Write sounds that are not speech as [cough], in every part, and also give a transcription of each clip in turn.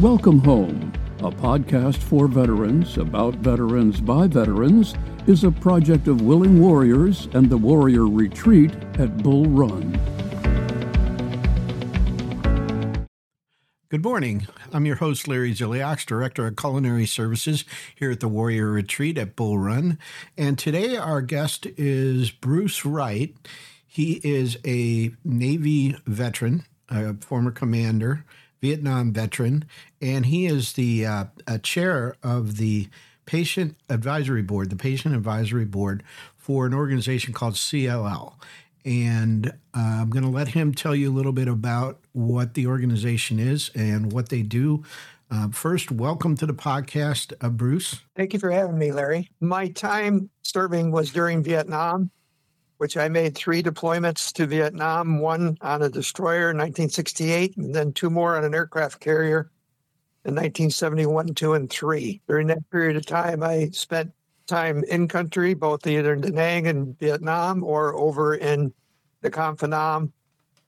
Welcome Home, a podcast for veterans about veterans by veterans, is a project of Willing Warriors and the Warrior Retreat at Bull Run. Good morning. I'm your host, Larry Ziliaks, Director of Culinary Services here at the Warrior Retreat at Bull Run. And today our guest is Bruce Wright. He is a Navy veteran, a former commander, Vietnam veteran, and he is the uh, chair of the Patient Advisory Board, the Patient Advisory Board for an organization called CLL. And uh, I'm going to let him tell you a little bit about what the organization is and what they do. Uh, first, welcome to the podcast, uh, Bruce. Thank you for having me, Larry. My time serving was during Vietnam, which I made three deployments to Vietnam one on a destroyer in 1968, and then two more on an aircraft carrier in 1971, 2, and 3. During that period of time, I spent time in country, both either in Da Nang in Vietnam or over in the Phanom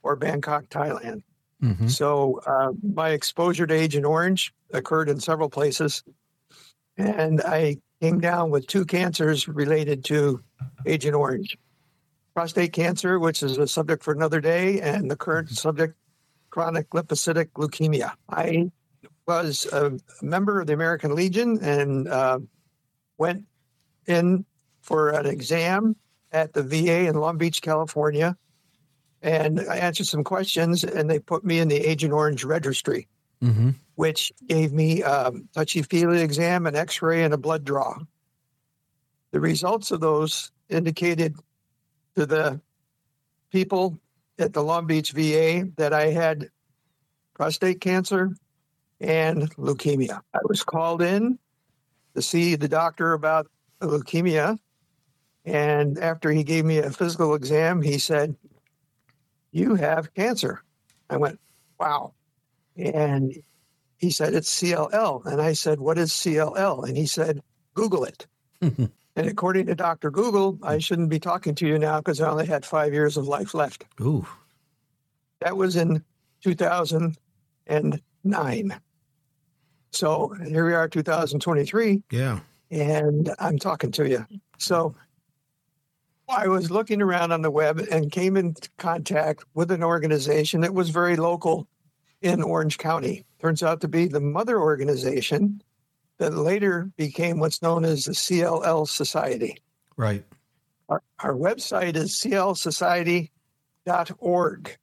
or Bangkok, Thailand. Mm-hmm. So uh, my exposure to Agent Orange occurred in several places. And I came down with two cancers related to Agent Orange prostate cancer, which is a subject for another day, and the current mm-hmm. subject, chronic lymphocytic leukemia. I was a member of the American Legion and uh, went in for an exam at the VA in Long Beach, California. And I answered some questions, and they put me in the Agent Orange registry, mm-hmm. which gave me a touchy feely exam, an x ray, and a blood draw. The results of those indicated to the people at the Long Beach VA that I had prostate cancer and leukemia. I was called in to see the doctor about leukemia. And after he gave me a physical exam, he said, You have cancer. I went, Wow. And he said, It's CLL. And I said, What is CLL? And he said, Google it. [laughs] and according to Dr. Google, I shouldn't be talking to you now because I only had five years of life left. Ooh. That was in 2009. So here we are, 2023. Yeah and I'm talking to you. So I was looking around on the web and came in contact with an organization that was very local in Orange County. Turns out to be the mother organization that later became what's known as the CLL Society. Right. Our, our website is cllsociety.org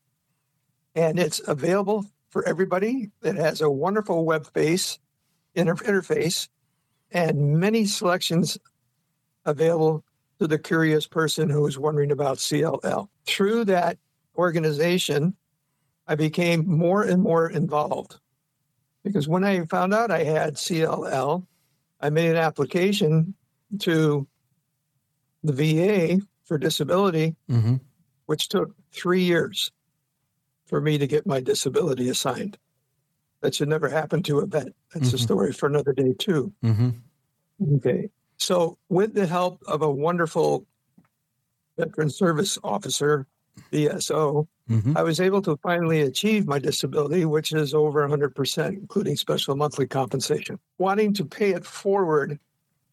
and it's available for everybody. It has a wonderful web face inter- interface and many selections available to the curious person who is wondering about CLL. Through that organization, I became more and more involved because when I found out I had CLL, I made an application to the VA for disability, mm-hmm. which took three years for me to get my disability assigned. That should never happen to a vet. That's mm-hmm. a story for another day, too. Mm-hmm. Okay. So, with the help of a wonderful veteran service officer, VSO, mm-hmm. I was able to finally achieve my disability, which is over 100%, including special monthly compensation. Wanting to pay it forward,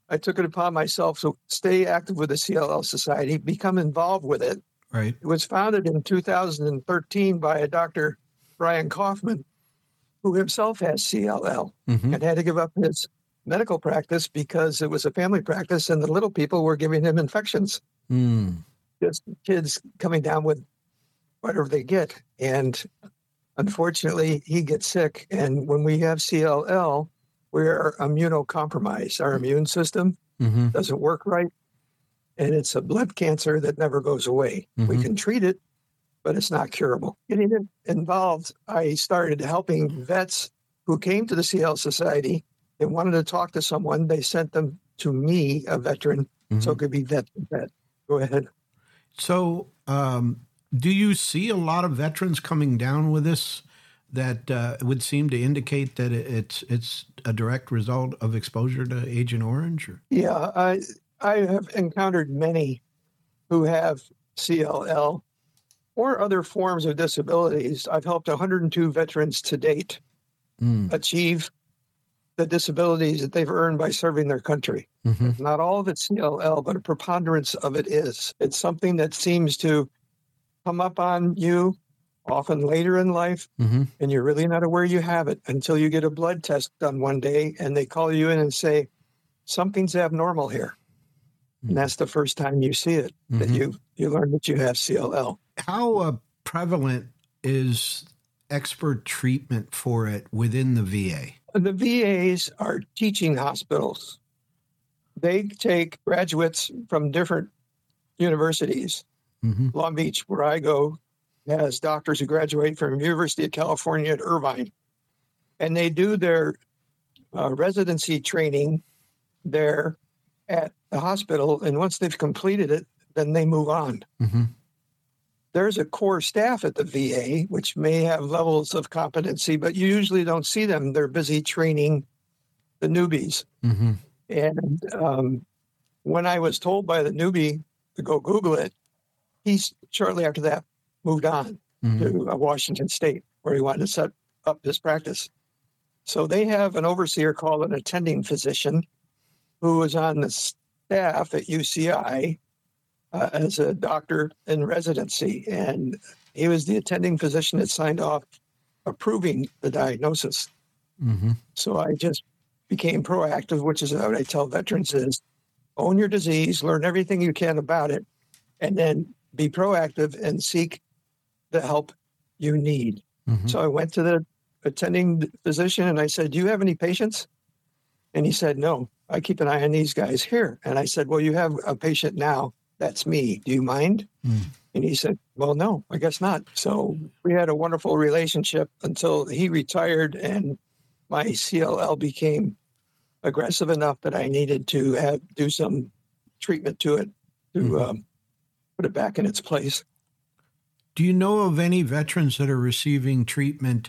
I took it upon myself to stay active with the CLL Society, become involved with it. Right. It was founded in 2013 by a Dr. Brian Koffman, who himself has CLL mm-hmm. and had to give up his medical practice because it was a family practice and the little people were giving him infections. Mm. Just kids coming down with whatever they get. And unfortunately, he gets sick. And when we have CLL, we're immunocompromised. Our immune system mm-hmm. doesn't work right. And it's a blood cancer that never goes away. Mm-hmm. We can treat it, but it's not curable. Getting involved, I started helping vets who came to the CLL Society and wanted to talk to someone. They sent them to me, a veteran, mm-hmm. so it could be vet to vet. Go ahead. So, um, do you see a lot of veterans coming down with this? That uh, would seem to indicate that it's it's a direct result of exposure to Agent Orange. Or? Yeah, I I have encountered many who have CLL or other forms of disabilities. I've helped 102 veterans to date mm. achieve the disabilities that they've earned by serving their country. Mm-hmm. Not all of it's CLL, but a preponderance of it is. It's something that seems to come up on you often later in life, mm-hmm. and you're really not aware you have it until you get a blood test done one day and they call you in and say, Something's abnormal here. Mm-hmm. And that's the first time you see it, that mm-hmm. you, you learn that you have CLL. How uh, prevalent is expert treatment for it within the VA? The VAs are teaching hospitals. They take graduates from different universities. Mm-hmm. Long Beach, where I go, has doctors who graduate from University of California at Irvine, and they do their uh, residency training there at the hospital. And once they've completed it, then they move on. Mm-hmm there's a core staff at the VA which may have levels of competency, but you usually don't see them. They're busy training the newbies. Mm-hmm. And um, when I was told by the newbie to go Google it, he shortly after that moved on mm-hmm. to uh, Washington State, where he wanted to set up his practice. So they have an overseer called an attending physician who was on the staff at UCI uh, as a doctor in residency, and he was the attending physician that signed off approving the diagnosis. Mm-hmm. So I just became proactive, which is what I tell veterans is own your disease, learn everything you can about it, and then be proactive and seek the help you need. Mm-hmm. So I went to the attending physician and I said, Do you have any patients? And he said, No, I keep an eye on these guys here. And I said, Well, you have a patient now that's me. Do you mind? Mm. And he said, Well, no, I guess not. So we had a wonderful relationship until he retired and my CLL became aggressive enough that I needed to have do some treatment to it to mm. um, put it back in its place. Do you know of any veterans that are receiving treatment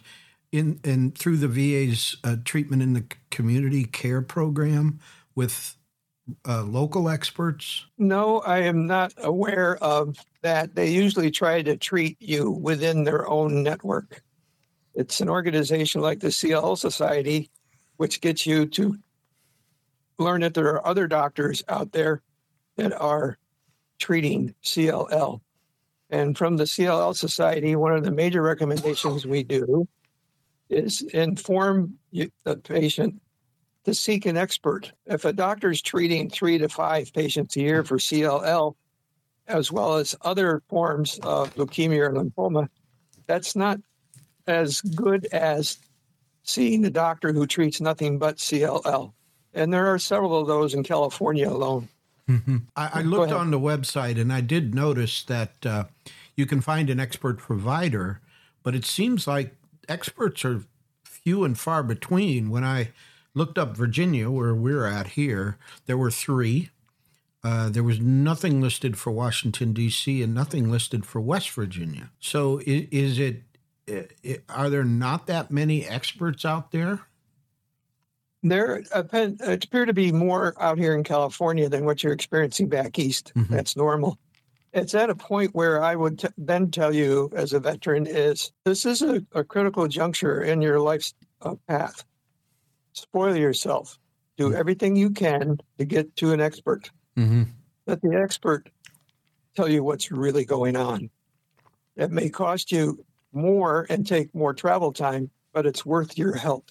in and through the VA's uh, treatment in the community care program with uh, local experts? No, I am not aware of that. They usually try to treat you within their own network. It's an organization like the CLL Society, which gets you to learn that there are other doctors out there that are treating CLL. And from the CLL Society, one of the major recommendations we do is inform the patient to seek an expert. If a doctor is treating three to five patients a year for CLL, as well as other forms of leukemia or lymphoma, that's not as good as seeing the doctor who treats nothing but CLL. And there are several of those in California alone. Mm-hmm. I, I, looked on the website and I did notice that uh, you can find an expert provider, but it seems like experts are few and far between. When I looked up Virginia, where we're at here, there were three. Uh, there was nothing listed for Washington D.C. and nothing listed for West Virginia. So is, is it, it? Are there not that many experts out there? There appear to be more out here in California than what you're experiencing back east. Mm-hmm. That's normal. It's at a point where I would t- then tell you, as a veteran, is this is a, a critical juncture in your life's uh, path spoil yourself. Do mm-hmm. everything you can to get to an expert. Mm-hmm. Let the expert tell you what's really going on. It may cost you more and take more travel time, but it's worth your help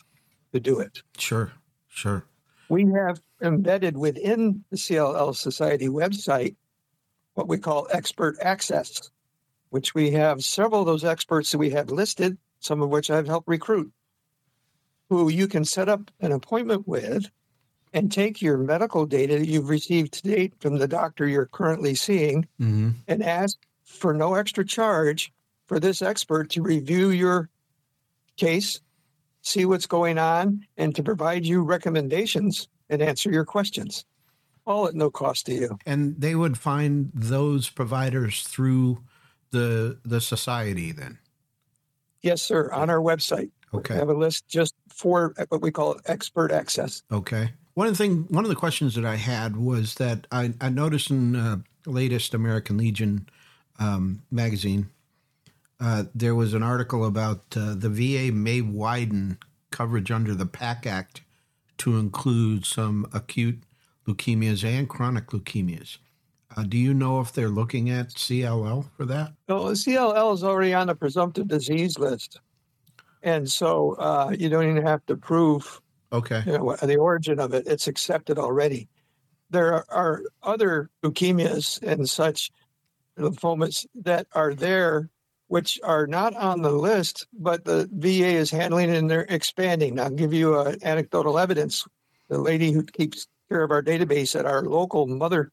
to do it. Sure, sure. We have embedded within the CLL Society website what we call expert access, which we have several of those experts that we have listed, some of which I've helped recruit who you can set up an appointment with and take your medical data that you've received to date from the doctor you're currently seeing mm-hmm. and ask for no extra charge for this expert to review your case, see what's going on, and to provide you recommendations and answer your questions, all at no cost to you. And they would find those providers through the the society then. Yes, sir, on our website. Okay. We have a list just for what we call expert access. Okay. One of the thing, one of the questions that I had was that I, I noticed in uh, latest American Legion um, magazine, uh, there was an article about uh, the VA may widen coverage under the PACT Act to include some acute leukemias and chronic leukemias. Uh, do you know if they're looking at CLL for that? Well, CLL is already on the presumptive disease list. And so uh, you don't even have to prove Okay. you know, the origin of it. It's accepted already. There are, are other leukemias and such lymphomas that are there, which are not on the list, but the VA is handling it and they're expanding. I'll give you uh, anecdotal evidence. The lady who keeps care of our database at our local mother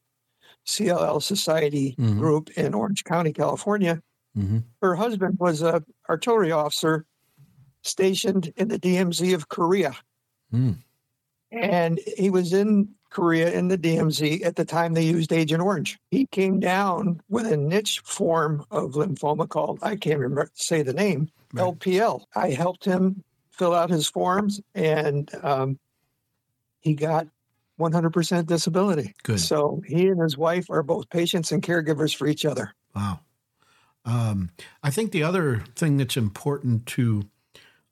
CLL Society Mhm. group in Orange County, California, Mm-hmm. her husband was a artillery officer stationed in the DMZ of Korea. Mm. And he was in Korea in the DMZ at the time they used Agent Orange. He came down with a niche form of lymphoma called, I can't remember say the name, Right. LPL. I helped him fill out his forms and um, he got 100% disability. Good. So he and his wife are both patients and caregivers for each other. Wow. Um, I think the other thing that's important to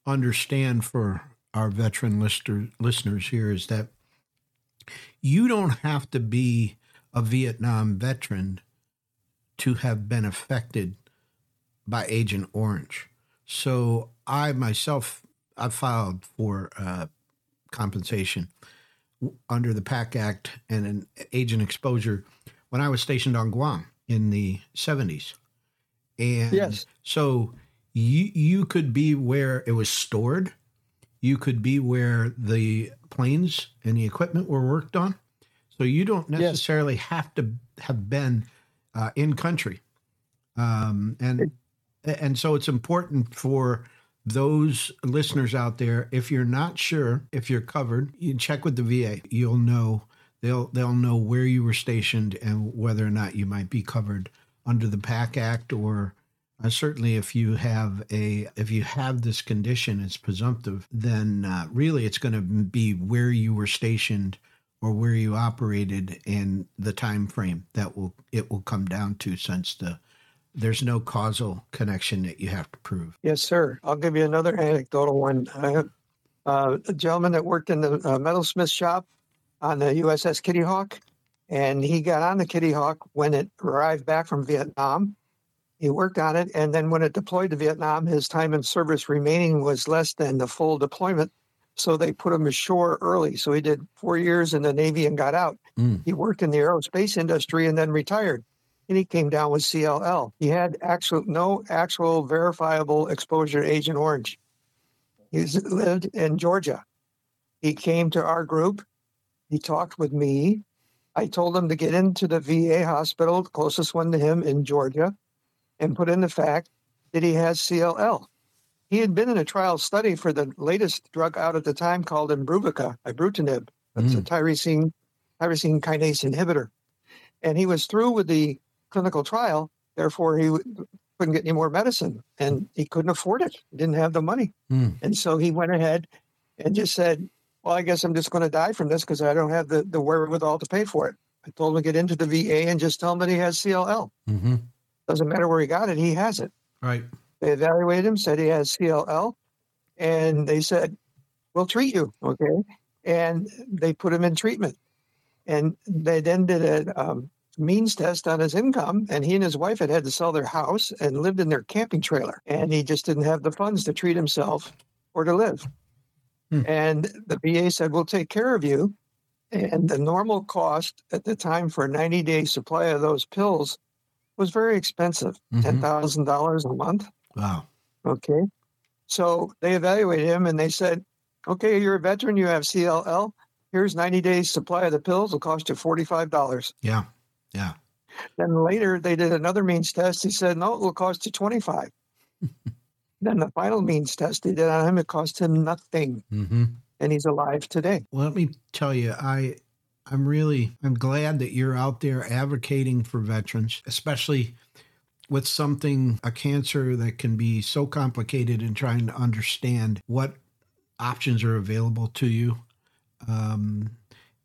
understand for our veteran lister, listeners here is that you don't have to be a Vietnam veteran to have been affected by Agent Orange. So I myself, I filed for uh, compensation under the PACT Act and an agent exposure when I was stationed on Guam in the 70s. And Yes. so you you could be where it was stored. You could be where the planes and the equipment were worked on. So you don't Yes. necessarily have to have been uh, in country. Um, and and so it's important for those listeners out there if you're not sure if you're covered you check with the va you'll know they'll they'll know where you were stationed and whether or not you might be covered under the PACT Act or uh, certainly if you have a if you have this condition it's presumptive then uh, really it's going to be where you were stationed or where you operated and the time frame that will it will come down to since the there's no causal connection that you have to prove Yes, sir. I'll give you another anecdotal one. Uh, a gentleman that worked in the uh, metalsmith shop on the USS Kitty Hawk, and he got on the Kitty Hawk when it arrived back from Vietnam. He worked on it, and then when it deployed to Vietnam, his time in service remaining was less than the full deployment. So they put him ashore early. So he did four years in the Navy and got out. Mm. He worked in the aerospace industry and then retired and he came down with CLL. He had actual no actual verifiable exposure to Agent Orange. He lived in Georgia. He came to our group. He talked with me. I told him to get into the VA hospital, closest one to him in Georgia, and put in the fact that he has CLL. He had been in a trial study for the latest drug out at the time called Imbruvica, ibrutinib. It's a tyrosine, tyrosine kinase inhibitor. And he was through with the clinical trial. Therefore, he couldn't get any more medicine and he couldn't afford it. He didn't have the money. Mm. And so he went ahead and just said, Well, I guess I'm just going to die from this because I don't have the, the wherewithal to pay for it. I told him to get into the VA and just tell him that he has CLL. Mm-hmm. Doesn't matter where he got it, he has it. Right. They evaluated him, said he has CLL, and they said, We'll treat you. Okay. And they put him in treatment. And they then did a um, means test on his income, and he and his wife had had to sell their house and lived in their camping trailer. And he just didn't have the funds to treat himself or to live. Hmm. And the VA said, We'll take care of you. And the normal cost at the time for a 90 day supply of those pills was very expensive Mhm. $10,000 a month. Wow. Okay. So they evaluated him and they said, okay, you're a veteran, you have CLL. Here's 90 days supply of the pills. It'll cost you $45. Yeah. Yeah. Then later they did another means test. He said, no, it will cost you 25. [laughs] then the final means test they did on him, it cost him nothing. Mm-hmm. And he's alive today. Well, let me tell you, I I'm really I'm glad that you're out there advocating for veterans, especially with something a cancer that can be so complicated and trying to understand what options are available to you. Um,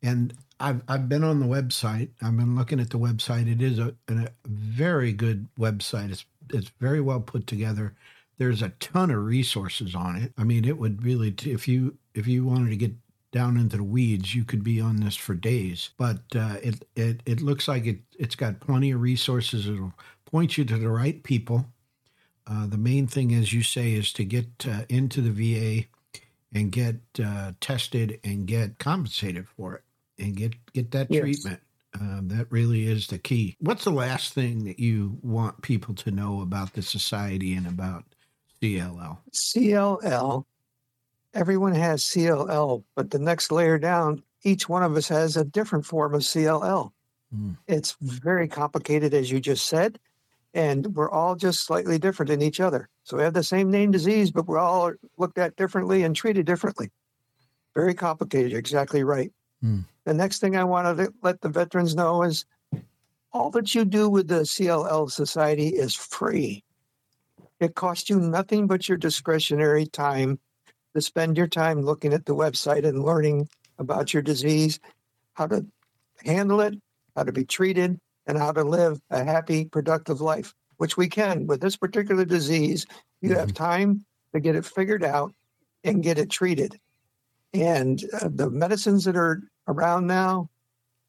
and I've I've been on the website. I've been looking at the website. It is a, a very good website. It's it's very well put together, there's a ton of resources on it. I mean, it would really if you if you wanted to get down into the weeds, you could be on this for days. But uh, it it it looks like it it's got plenty of resources. It'll point you to the right people. Uh, the main thing, as you say, is to get uh, into the VA and get uh, tested and get compensated for it and get get that yes. treatment. Um, that really is the key. What's the last thing that you want people to know about the society and about CLL? CLL. Everyone has CLL, but the next layer down, each one of us has a different form of CLL. Mm. It's very complicated, as you just said, and we're all just slightly different in each other. So we have the same name disease, but we're all looked at differently and treated differently. Very complicated, exactly right. Mm. The next thing I want to let the veterans know is all that you do with the CLL Society is free. It costs you nothing but your discretionary time to spend your time looking at the website and learning about your disease, how to handle it, how to be treated, and how to live a happy, productive life, which we can. With this particular disease, you mm-hmm. have time to get it figured out and get it treated. And uh, the medicines that are around now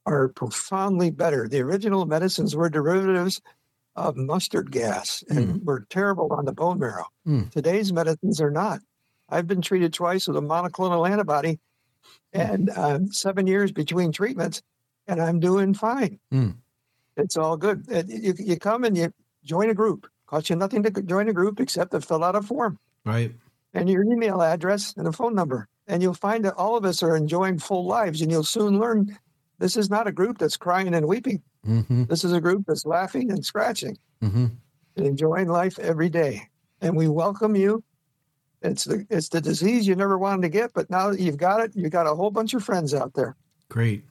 are profoundly better. The original medicines were derivatives of mustard gas and mm. were terrible on the bone marrow. Mm. Today's medicines are not. I've been treated twice with a monoclonal antibody and uh, seven years between treatments, and I'm doing fine. Mm. It's all good. You, you come and you join a group. Costs you nothing to join a group except to fill out a form. Right. And your email address and a phone number and you'll find that all of us are enjoying full lives and you'll soon learn this is not a group that's crying and weeping mm-hmm. this is a group that's laughing and scratching mm-hmm. and enjoying life every day and we welcome you it's the it's the disease you never wanted to get but now that you've got it you've got a whole bunch of friends out there. Great.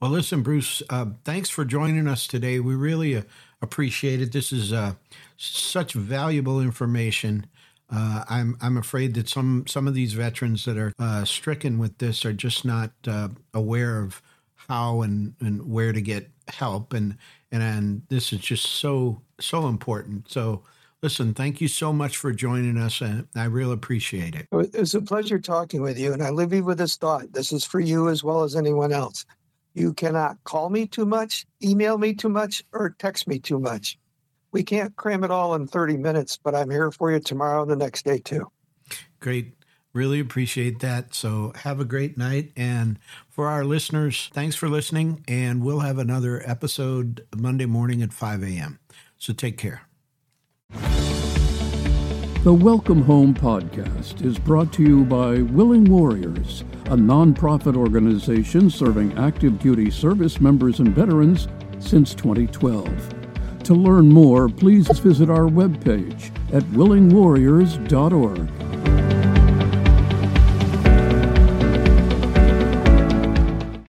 Well listen bruce uh, thanks for joining us today. We really uh, appreciate it. This is uh, such valuable information. Uh, I'm I'm afraid that some some of these veterans that are uh, stricken with this are just not uh, aware of how and, and where to get help. And and and this is just so so important. So listen, thank you so much for joining us, and I really appreciate it. It was a pleasure talking with you, and I leave you with this thought: this is for you as well as anyone else. You cannot call me too much, email me too much, or text me too much we can't cram it all in 30 minutes, but I'm here for you tomorrow and the next day too. Great. Really appreciate that. So have a great night. And for our listeners, thanks for listening. And we'll have another episode Monday morning at 5 a.m. So take care. The Welcome Home podcast is brought to you by Willing Warriors, a nonprofit organization serving active duty service members and veterans since 2012. To learn more, please visit our webpage at willingwarriors.org.